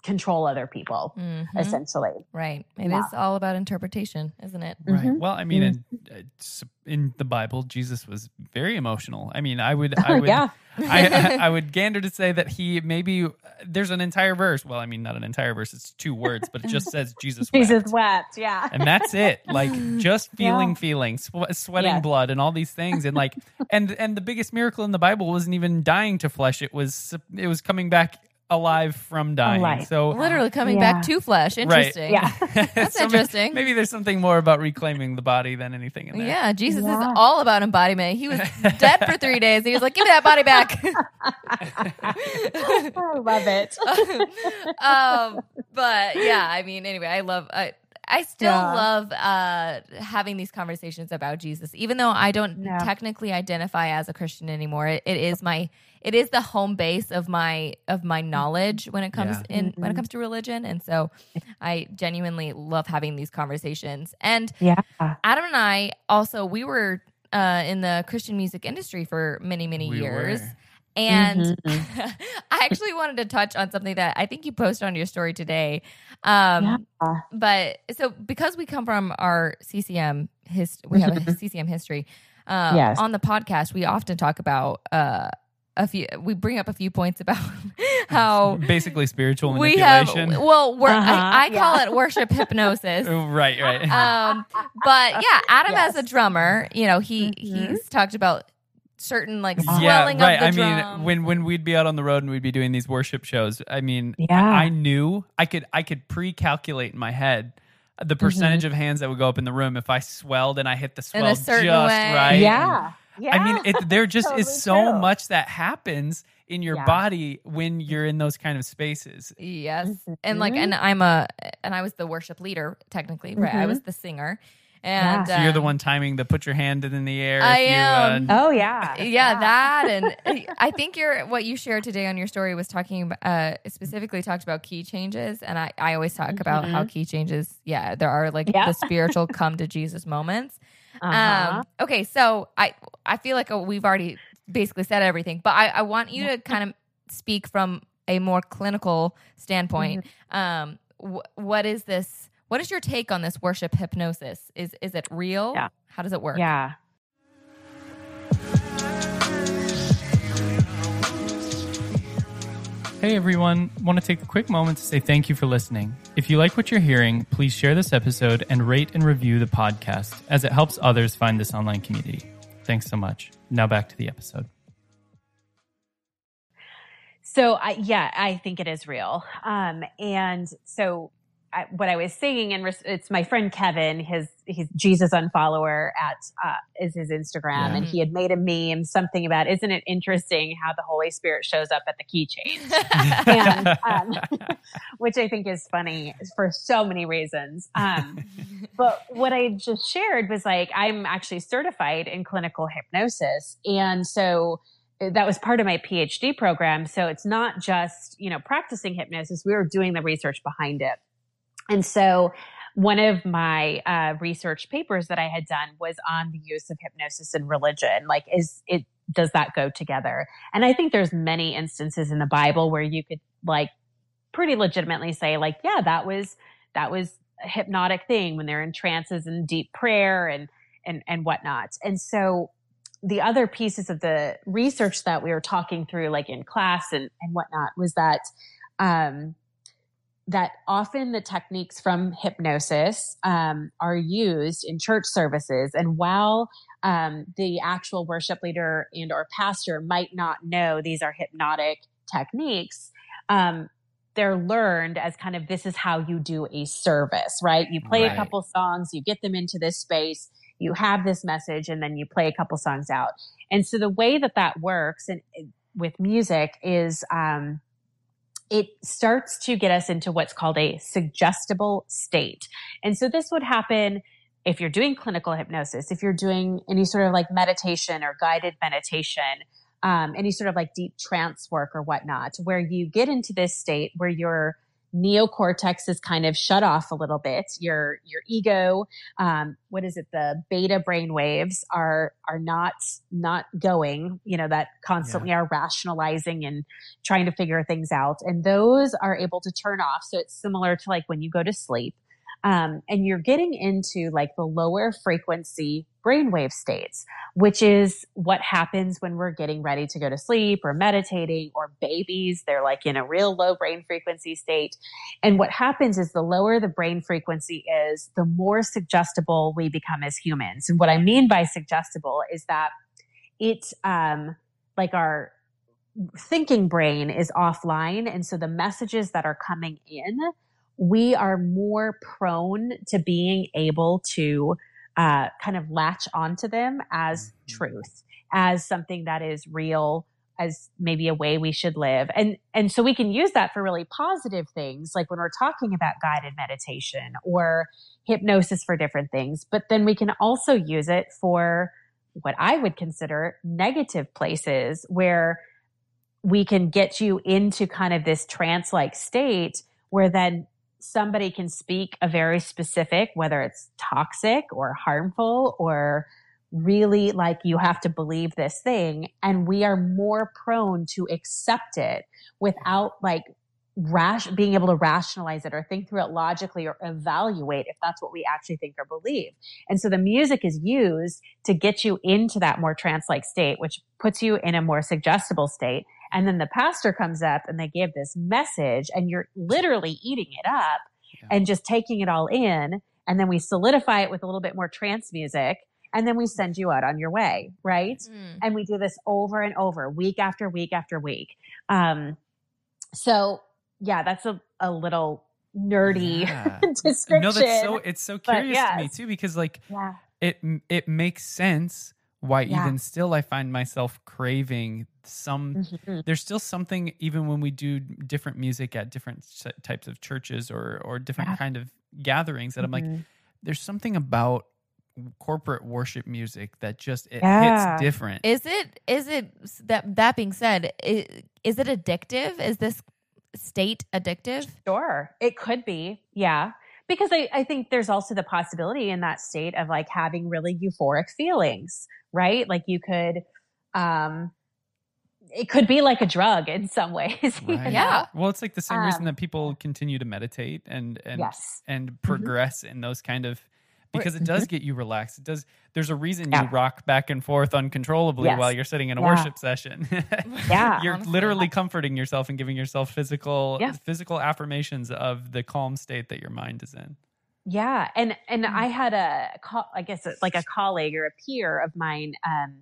control other people, Mhm. essentially. Right. It is Yeah. all about interpretation, isn't it? Right. Mhm. Well, I mean, in, it's- in the Bible, Jesus was very emotional. I mean, I would, I [laughs] would, yeah, I, I, [laughs] I would gander to say that he maybe there's an entire verse. Well, I mean, not an entire verse; it's two words, but it just says Jesus. Jesus wept. wept. Yeah, and that's it like [laughs] just feeling Yeah. feelings swe- sweating Yes. blood and all these things and like and and the biggest miracle in the bible wasn't even dying to flesh it was it was coming back alive from dying Alive. so Literally coming Yeah. back to flesh. Interesting. yeah. [laughs] That's So ma- interesting. maybe there's something more about reclaiming the body than anything in there Yeah, Jesus Yeah. is all about embodiment. He was dead for three days. He was like, "Give me that body back." [laughs] [laughs] I love it. um, but yeah, I mean, anyway, I love. I, I still Yeah. love uh, having these conversations about Jesus, even though I don't Yeah. technically identify as a Christian anymore. It, it is my, it is the home base of my of my knowledge when it comes Yeah. in when it Mhm. comes to religion, and so I genuinely love having these conversations. And yeah, Adam and I also we were uh, in the Christian music industry for many many We years. were. And Mm-hmm. [laughs] I actually wanted to touch on something that I think you posted on your story today. Um, Yeah. But so because we come from our CCM his, we have a [laughs] CCM history. Um, Yes. On the podcast, we often talk about uh, a few. We bring up a few points about [laughs] how basically spiritual we have. manipulation Well, wor- Uh-huh, I, I call yeah. it worship [laughs] hypnosis. Right right um, but yeah, Adam Yes. as a drummer, you know, he Mhm. he's talked about certain like swelling yeah right of the i drum. mean when when we'd be out on the road and we'd be doing these worship shows i mean Yeah. I knew I could I could pre-calculate in my head the percentage mm-hmm. of hands that would go up in the room if I swelled and I hit the swell just way. right. Yeah. Yeah. I mean, it, there [laughs] just totally is so true. much that happens in your yeah. body when you're in those kind of spaces. Yes. Mm-hmm. And like, and I'm a, and I was the worship leader technically, right? Mm-hmm. I was the singer. And yeah. so you're the um, one timing the put your hand in the air. I am. You, uh, oh yeah. yeah, yeah, that and [laughs] I think your what you shared today on your story was talking uh, specifically talked about key changes, and I I always talk mm-hmm. about how key changes. Yeah, there are like yeah. the spiritual [laughs] come to Jesus moments. Uh-huh. Um, okay, so I I feel like uh, we've already basically said everything, but I, I want you to kind of speak from a more clinical standpoint. Mm-hmm. Um, wh- what is this? What is your take on this worship hypnosis? Is is it real? Yeah. How does it work? Yeah. Hey everyone, want to take a quick moment to say thank you for listening. If you like what you're hearing, please share this episode and rate and review the podcast as it helps others find this online community. Thanks so much. Now back to the episode. So, I, yeah, I think it is real. Um, and so I, what I was saying, and it's my friend Kevin, his he's Jesus unfollower at uh, is his Instagram, yeah. and he had made a meme something about isn't it interesting how the Holy Spirit shows up at the key change, [laughs] um, [laughs] which I think is funny for so many reasons. Um, [laughs] but what I just shared was like I'm actually certified in clinical hypnosis, and so that was part of my PhD program. So it's not just you know practicing hypnosis; we were doing the research behind it. And so one of my uh, research papers that I had done was on the use of hypnosis in religion. Like, is it, does that go together? And I think there's many instances in the Bible where you could like pretty legitimately say like, yeah, that was, that was a hypnotic thing when they're in trances and deep prayer and, and, and whatnot. And so the other pieces of the research that we were talking through, like in class and, and whatnot, was that, um, that often the techniques from hypnosis um, are used in church services. And while um, the actual worship leader and or pastor might not know these are hypnotic techniques um, they're learned as kind of this is how you do a service right? You play right. a couple songs you get them into this space you have this message and then you play a couple songs out. And so the way that that works and with music is um, it starts to get us into what's called a suggestible state. And so this would happen if you're doing clinical hypnosis, if you're doing any sort of like meditation or guided meditation, um, any sort of like deep trance work or whatnot, where you get into this state where you're neocortex is kind of shut off a little bit. Your your ego, um, what is it? The beta brain waves are are not not going. You know that constantly yeah. are rationalizing and trying to figure things out, and those are able to turn off. So it's similar to like when you go to sleep. Um, and you're getting into like the lower frequency brainwave states, which is what happens when we're getting ready to go to sleep or meditating or babies. They're like in a real low brain frequency state. And what happens is the lower the brain frequency is, the more suggestible we become as humans. And what I mean by suggestible is that it's, um, like our, thinking brain is offline. And so the messages that are coming in we are more prone to being able to uh, kind of latch onto them as mm-hmm. truth, as something that is real, as maybe a way we should live. And, and so we can use that for really positive things, like when we're talking about guided meditation or hypnosis for different things. But then we can also use it for what I would consider negative places where we can get you into kind of this trance like state where then somebody can speak a very specific, whether it's toxic or harmful or really like you have to believe this thing. And we are more prone to accept it without like rash being able to rationalize it or think through it logically or evaluate if that's what we actually think or believe. And so the music is used to get you into that more trance like state, which puts you in a more suggestible state. And then the pastor comes up and they give this message and you're literally eating it up yeah. and just taking it all in. And then we solidify it with a little bit more trance music. And then we send you out on your way, right? Mm. And we do this over and over, week after week after week. Um, so yeah, that's a, a little nerdy yeah. [laughs] description. No, that's so it's so curious yes. to me too because like yeah. it it makes sense why yeah. even still I find myself craving some mm-hmm. there's still something even when we do different music at different types of churches or or different yeah. kind of gatherings that mm-hmm. I'm like mm-hmm. there's something about corporate worship music that just it yeah. hits different. Is it is it that that being said, is, is it addictive? Is this state addictive? Sure. It could be. Yeah. Because I, I think there's also the possibility in that state of like having really euphoric feelings, right? Like you could um it could be like a drug in some [laughs] ways. Right. Yeah. Well, it's like the same um, reason that people continue to meditate and and yes. and mm-hmm. progress mm-hmm. in those kind of because it does get you relaxed. It does. There's a reason yeah. you rock back and forth uncontrollably yes. while you're sitting in a yeah. worship session. [laughs] yeah, you're honestly. literally comforting yourself and giving yourself physical yeah. physical affirmations of the calm state that your mind is in. Yeah, and and mm. I had a I guess like a colleague or a peer of mine um,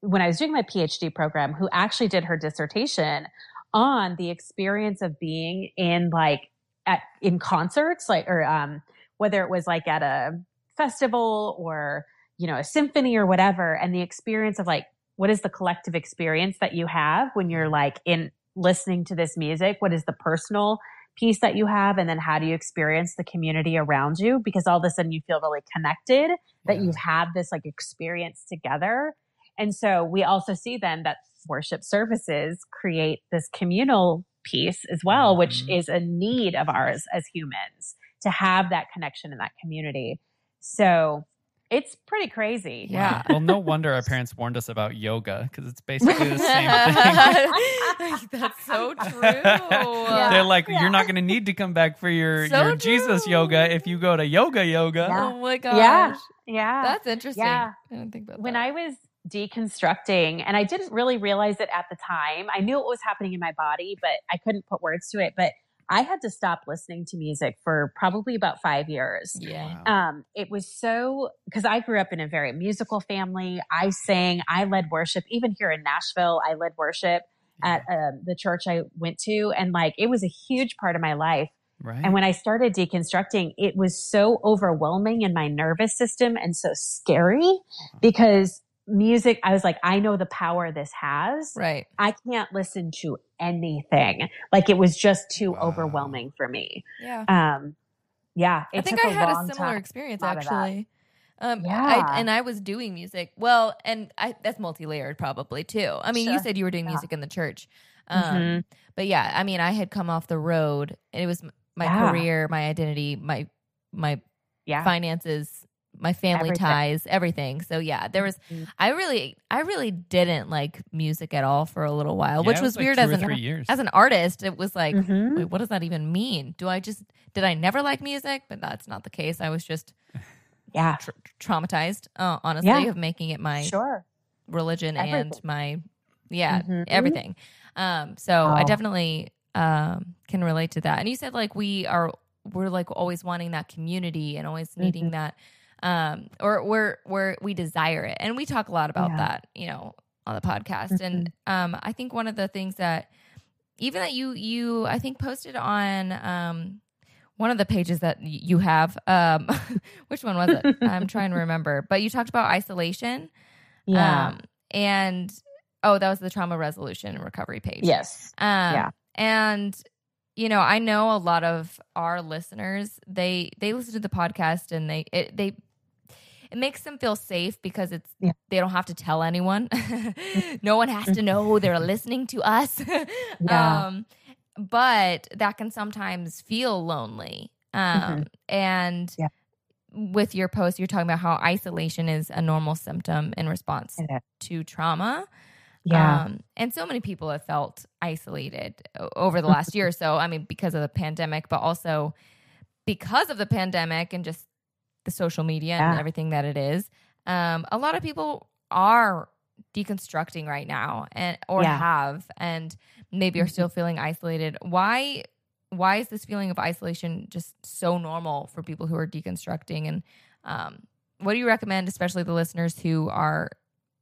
when I was doing my PhD program who actually did her dissertation on the experience of being in like at in concerts like or um, whether it was like at a festival or, you know, a symphony or whatever. And the experience of like, what is the collective experience that you have when you're like in listening to this music? What is the personal piece that you have? And then how do you experience the community around you? Because all of a sudden you feel really connected that you've had this like experience together. And so we also see then that worship services create this communal piece as well, mm-hmm. which is a need of ours as humans to have that connection in that community. So it's pretty crazy. Yeah. well, no [laughs] wonder our parents warned us about yoga because it's basically the same [laughs] thing. That's so [laughs] true. Yeah. They're like, yeah. you're not going to need to come back for your, so your Jesus yoga if you go to yoga yoga. Yeah. Oh my gosh. Yeah. Yeah. That's interesting. Yeah. I didn't think about when that. I was deconstructing and I didn't really realize it at the time. I knew it was happening in my body, but I couldn't put words to it. But I had to stop listening to music for probably about five years. Yeah. Um, it was so because I grew up in a very musical family. I sang, I led worship. Even here in Nashville, I led worship at um, the church I went to, and like it was a huge part of my life. Right. And when I started deconstructing, it was so overwhelming in my nervous system and so scary because music, I was like, I know the power this has. Right. I can't listen to anything. Like it was just too wow. overwhelming for me. Yeah. Um, yeah. I think I had a similar experience actually. Um, yeah. I, and I was doing music. Well, and I, that's multi-layered probably too. I mean, sure. you said you were doing yeah. music in the church. Um, mm-hmm. but yeah, I mean, I had come off the road and it was my yeah. career, my identity, my, my yeah. finances, my family everything. ties, everything. So yeah, there was mm-hmm. I really I really didn't like music at all for a little while, yeah, which was, was like weird as an as an artist. It was like, mm-hmm. wait, what does that even mean? Do I just did I never like music? But that's not the case. I was just [laughs] yeah tra- traumatized, uh, honestly, yeah. of making it my sure religion everything. and my yeah mm-hmm. everything. Um, so oh. I definitely um can relate to that. And you said like we are we're like always wanting that community and always needing mm-hmm. that um, or we're we're we desire it, and we talk a lot about yeah. that, you know, on the podcast. Mm-hmm. And um, I think one of the things that even that you you I think posted on um one of the pages that you have um [laughs] which one was it? I'm trying to remember. But you talked about isolation yeah. um, and oh that was the trauma resolution and recovery page. Yes. Um yeah. and you know i know a lot of our listeners they they listen to the podcast and they it, they it makes them feel safe because it's yeah. they don't have to tell anyone. [laughs] no one has to know they're listening to us. [laughs] yeah. Um, but that can sometimes feel lonely. Um, mm-hmm. and yeah. with your post, you're talking about how isolation is a normal symptom in response to trauma. Yeah. Um, and so many people have felt isolated over the last year or so. I mean, because of the pandemic, but also because of the pandemic and just the social media yeah. and everything that it is. Um, a lot of people are deconstructing right now and or yeah. have and maybe are mm-hmm. still feeling isolated. Why why is this feeling of isolation just so normal for people who are deconstructing and um, what do you recommend especially the listeners who are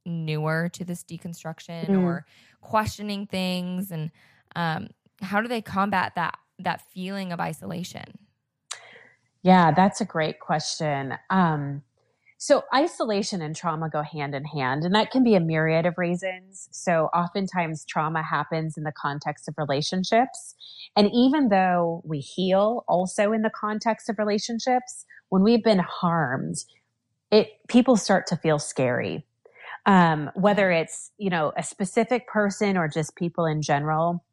newer to this deconstruction mm. or questioning things and um, how do they combat that that feeling of isolation Yeah, that's a great question. Um, so, isolation and trauma go hand in hand, and that can be a myriad of reasons. So, oftentimes, trauma happens in the context of relationships. And even though we heal also in the context of relationships, when we've been harmed, it people start to feel scary. Um, whether it's you know a specific person or just people in general,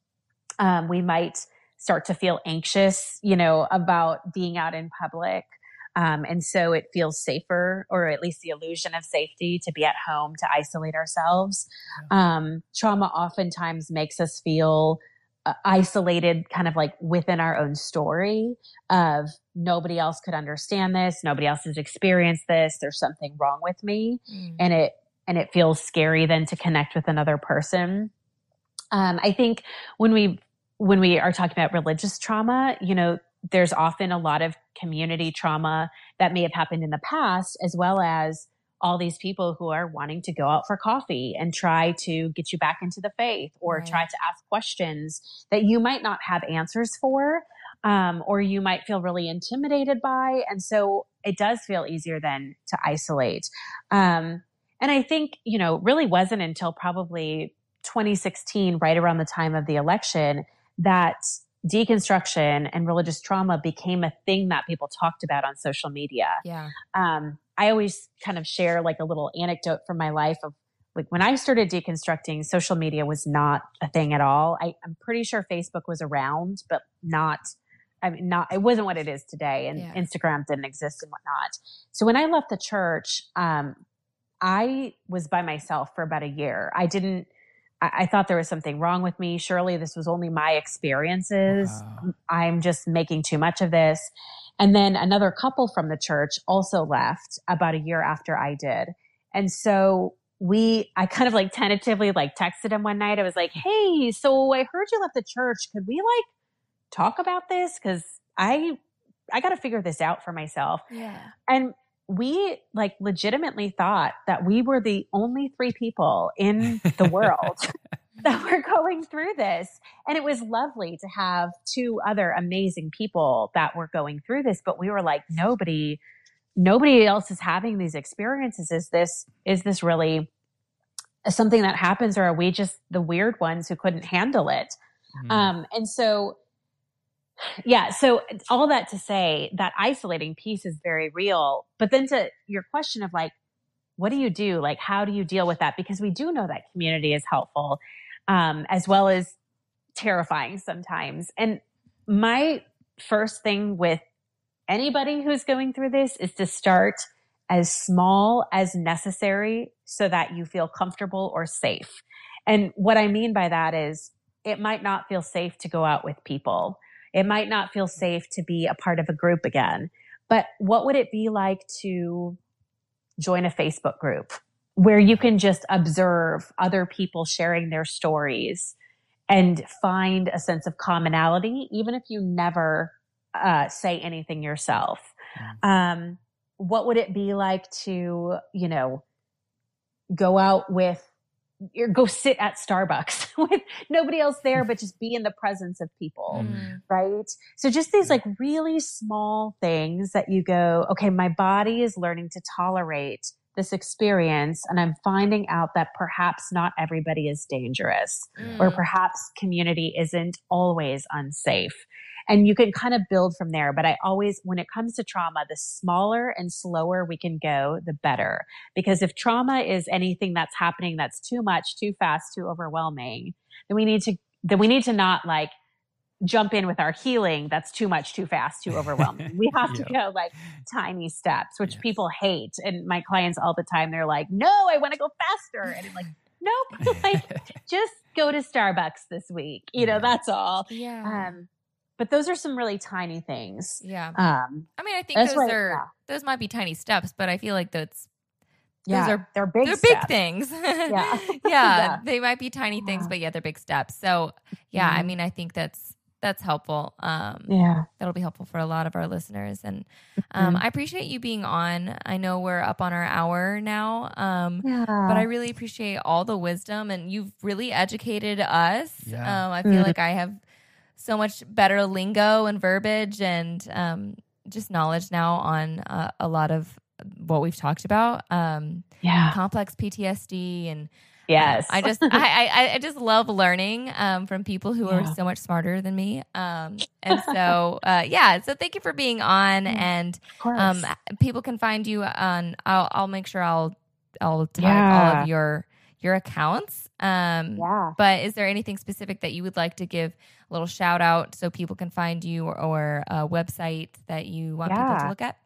um, we might start to feel anxious, you know, about being out in public. Um, and so it feels safer, or at least the illusion of safety, to be at home to isolate ourselves. Um, trauma oftentimes makes us feel uh, isolated, kind of like within our own story of nobody else could understand this, nobody else has experienced this. There's something wrong with me, mm. and it and it feels scary then to connect with another person. Um, I think when we when we are talking about religious trauma, you know, there's often a lot of community trauma that may have happened in the past, as well as all these people who are wanting to go out for coffee and try to get you back into the faith or right. try to ask questions that you might not have answers for um, or you might feel really intimidated by. And so it does feel easier then to isolate. Um, and I think, you know, really wasn't until probably 2016, right around the time of the election, that deconstruction and religious trauma became a thing that people talked about on social media. Yeah. Um, I always kind of share like a little anecdote from my life of like when I started deconstructing, social media was not a thing at all. I, am pretty sure Facebook was around, but not. I mean, not it wasn't what it is today, and yeah. Instagram didn't exist and whatnot. So when I left the church, um, I was by myself for about a year. I didn't I, I thought there was something wrong with me. Surely this was only my experiences. Wow. I'm just making too much of this. And then another couple from the church also left about a year after I did. And so we, I kind of like tentatively like texted him one night. I was like, Hey, so I heard you left the church. Could we like talk about this? Cause I, I got to figure this out for myself. Yeah. And we like legitimately thought that we were the only three people in the [laughs] world [laughs] that were going through this. And it was lovely to have two other amazing people that were going through this, but we were like, nobody, nobody else is having these experiences. Is this, is this really something that happens or are we just the weird ones who couldn't handle it? Mm-hmm. Um, and so yeah. So all that to say that isolating piece is very real. But then to your question of like, what do you do? Like, how do you deal with that? Because we do know that community is helpful, um, as well as terrifying sometimes. And my first thing with anybody who's going through this is to start as small as necessary so that you feel comfortable or safe. And what I mean by that is it might not feel safe to go out with people. It might not feel safe to be a part of a group again. But what would it be like to join a Facebook group where you can just observe other people sharing their stories and find a sense of commonality, even if you never uh, say anything yourself? Um, what would it be like to, you know, go out with or go sit at Starbucks [laughs] with nobody else there, but just be in the presence of people. Mm. Right. So just these like really small things that you go, okay, my body is learning to tolerate this experience and I'm finding out that perhaps not everybody is dangerous mm. or perhaps community isn't always unsafe and you can kind of build from there. But I always, when it comes to trauma, the smaller and slower we can go, the better. Because if trauma is anything that's happening that's too much, too fast, too overwhelming, then we need to, then we need to not like jump in with our healing that's too much too fast too overwhelming. [laughs] We have to go like tiny steps which yes. people hate. And my clients all the time they're like no i want to go faster. And i'm like nope. [laughs] Like [laughs] just go to starbucks this week. You know that's all. Yeah. Um but those are some really tiny things. Yeah. Um, I mean, I think those are yeah. those might be tiny steps, but I feel like that's yeah, those are they're big they're steps. big things. yeah. [laughs] [laughs] yeah. yeah, they might be tiny yeah. things, but yeah, they're big steps. So yeah, mm-hmm. I mean, I think that's that's helpful. Um, yeah, that'll be helpful for a lot of our listeners. And um, mm-hmm. I appreciate you being on. I know we're up on our hour now, um, yeah. but I really appreciate all the wisdom and you've really educated us. Yeah. Um, I feel mm-hmm. like I have so much better lingo and verbiage and um, just knowledge now on uh, a lot of what we've talked about. Um, yeah, complex PTSD and yes, I just I, I, I just love learning um, from people who yeah. are so much smarter than me. Um, and so [laughs] uh, yeah, so thank you for being on. And um, people can find you on. I'll I'll make sure I'll I'll tag yeah. all of your your accounts. Um, yeah. But is there anything specific that you would like to give a little shout out so people can find you or, or a website that you want yeah. people to look at?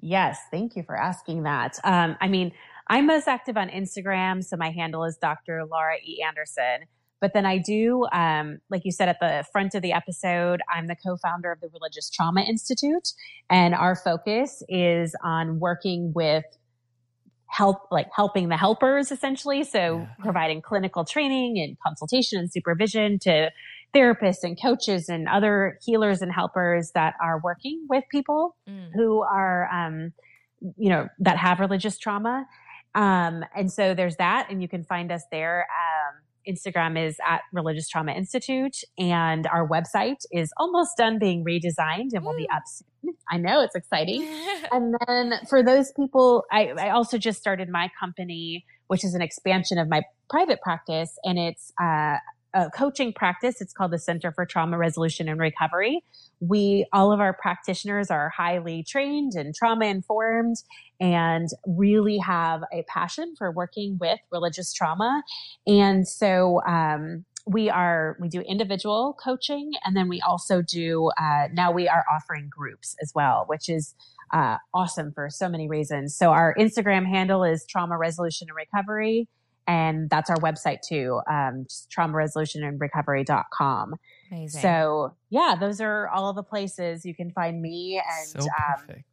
Yes, thank you for asking that. Um, I mean, I'm most active on Instagram, so my handle is Dr. Laura E. Anderson. But then I do, um, like you said at the front of the episode, I'm the co-founder of the Religious Trauma Institute, and our focus is on working with help, like helping the helpers essentially. So yeah. providing clinical training and consultation and supervision to therapists and coaches and other healers and helpers that are working with people mm. who are, um, you know, that have religious trauma. Um, and so there's that, and you can find us there. Um, Instagram is at Religious Trauma Institute, and our website is almost done being redesigned and will be up soon. I know it's exciting. [laughs] and then for those people, I, I, also just started my company, which is an expansion of my private practice, and it's uh, a coaching practice. It's called the Center for Trauma Resolution and Recovery. We, all of our practitioners are highly trained and trauma informed and really have a passion for working with religious trauma. And so, um, we are we do individual coaching and then we also do uh, now we are offering groups as well which is uh, awesome for so many reasons so our instagram handle is trauma resolution and recovery and that's our website too, um, trauma resolution and recovery.com. Amazing. So yeah, those are all the places you can find me and, so um,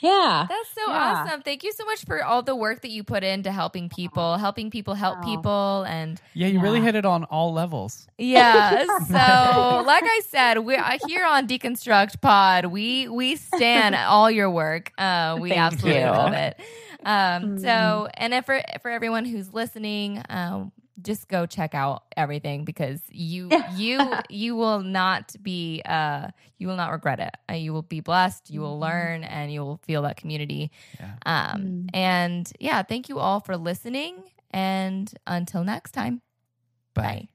yeah. That's so yeah. awesome. Thank you so much for all the work that you put into helping people, helping people help oh. people and Yeah, you yeah. really hit it on all levels. Yeah. [laughs] So, like I said, we uh, here on Deconstruct Pod, we we stand [laughs] all your work. Uh, we Thank absolutely you. love it. Um, mm. So, and if for for everyone who's listening, um, just go check out everything because you you [laughs] you will not be uh you will not regret it. Uh, you will be blessed. You will mm-hmm. learn, and you will feel that community. Yeah. Um, mm. and yeah, thank you all for listening. And until next time, bye. bye.